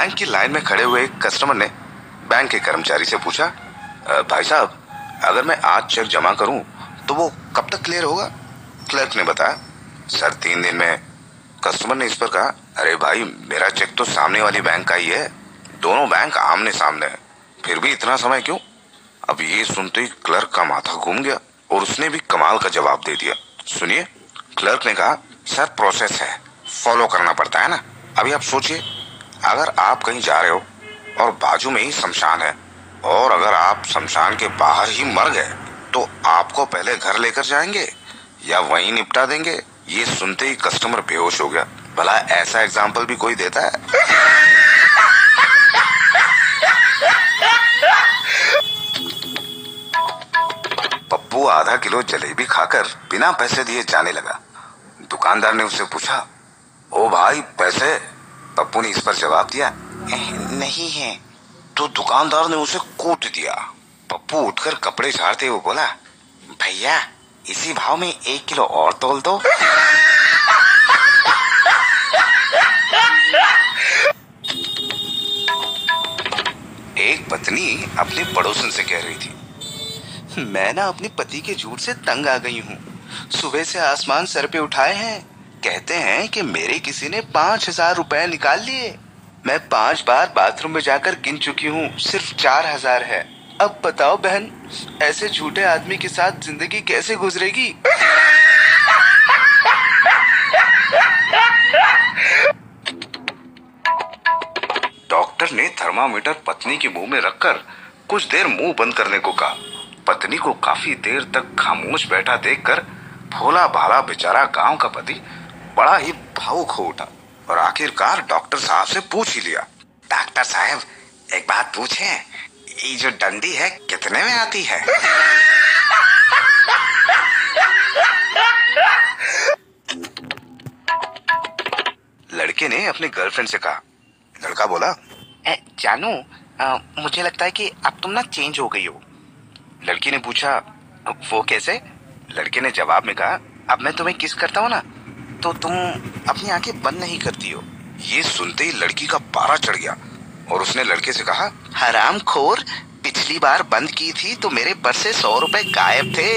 Bank की line में खड़े हुए एक कस्टमर ने बैंक के कर्मचारी से पूछा भाई साहब, अगर मैं आज चेक जमा करूँ तो वो कब तक क्लियर होगा? क्लर्क ने बताया, सर, तीन दिन में। कस्टमर ने इस पर कहा, अरे भाई, मेरा चेक तो सामने वाली बैंक का ही है। दोनों बैंक आमने सामने है। फिर भी इतना समय क्यों? अब ये सुनते ही क्लर्क का माथा घूम गया और उसने भी कमाल का जवाब दे दिया। सुनिए क्लर्क ने कहा, सर प्रोसेस है। फॉलो करना पड़ता है ना? अभी आप सोचिए। अगर आप कहीं जा रहे हो और बाजू में ही शमशान है, और अगर आप शमशान के बाहर ही मर गए तो आपको पहले घर लेकर जाएँगे, या वहीं निपटा देंगे। ये सुनते ही कस्टमर बेहोश हो गया। भला ऐसा एग्ज़ाम्पल भी कोई देता है? पप्पू आधा किलो जलेबी खाकर बिना पैसे दिए जाने लगा। दुकानदार ने उससे पूछा, ओ भाई, पैसे? पप्पू ने इस पर जवाब दिया नहीं है। तो दुकानदार ने उसे कूट दिया। पप्पू उठकर कपड़े झाड़ते हुए बोला, भैया, इसी भाव में एक किलो और तोल दो। एक पत्नी अपने पड़ोसन से कह रही थी, मैं ना अपने पति के झूठ से तंग आ गई हूँ। सुबह से आसमान सर पे उठाए हैं कहते हैं कि मेरे किसी ने पाँच हज़ार रुपए निकाल लिए। मैं पाँच बार बाथरूम में जाकर गिन चुकी हूँ, सिर्फ़ चार हज़ार है। अब बताओ बहन, ऐसे झूठे आदमी के साथ ज़िंदगी कैसे गुजरेगी? डॉक्टर ने थर्मामीटर पत्नी के मुँह में रखकर कुछ देर मुँह बंद करने को कहा। पत्नी को काफ़ी देर तक खामोश बैठा देखकर भोला भाला बेचारा गाँव का पति बड़ा ही भावुक हो उठा और आखिरकार डॉक्टर साहब से पूछ ही लिया। डॉक्टर साहब एक बात पूछे ये जो डंडी है कितने में आती है? लड़के ने अपने गर्लफ्रेंड से कहा। लड़का बोला "ए, जानू अ, मुझे लगता है कि अब तुम ना चेंज हो गई हो। लड़की ने पूछा वो कैसे? लड़के ने जवाब में कहा अब मैं तुम्हें किस करता हूँ ना तो तुम अपनी आँखें बंद नहीं करती हो। ये सुनते ही लड़की का पारा चढ़ गया और उसने लड़के से कहा हराम खोर पिछली बार बंद की थी तो मेरे पर्स से सौ रुपए गायब थे।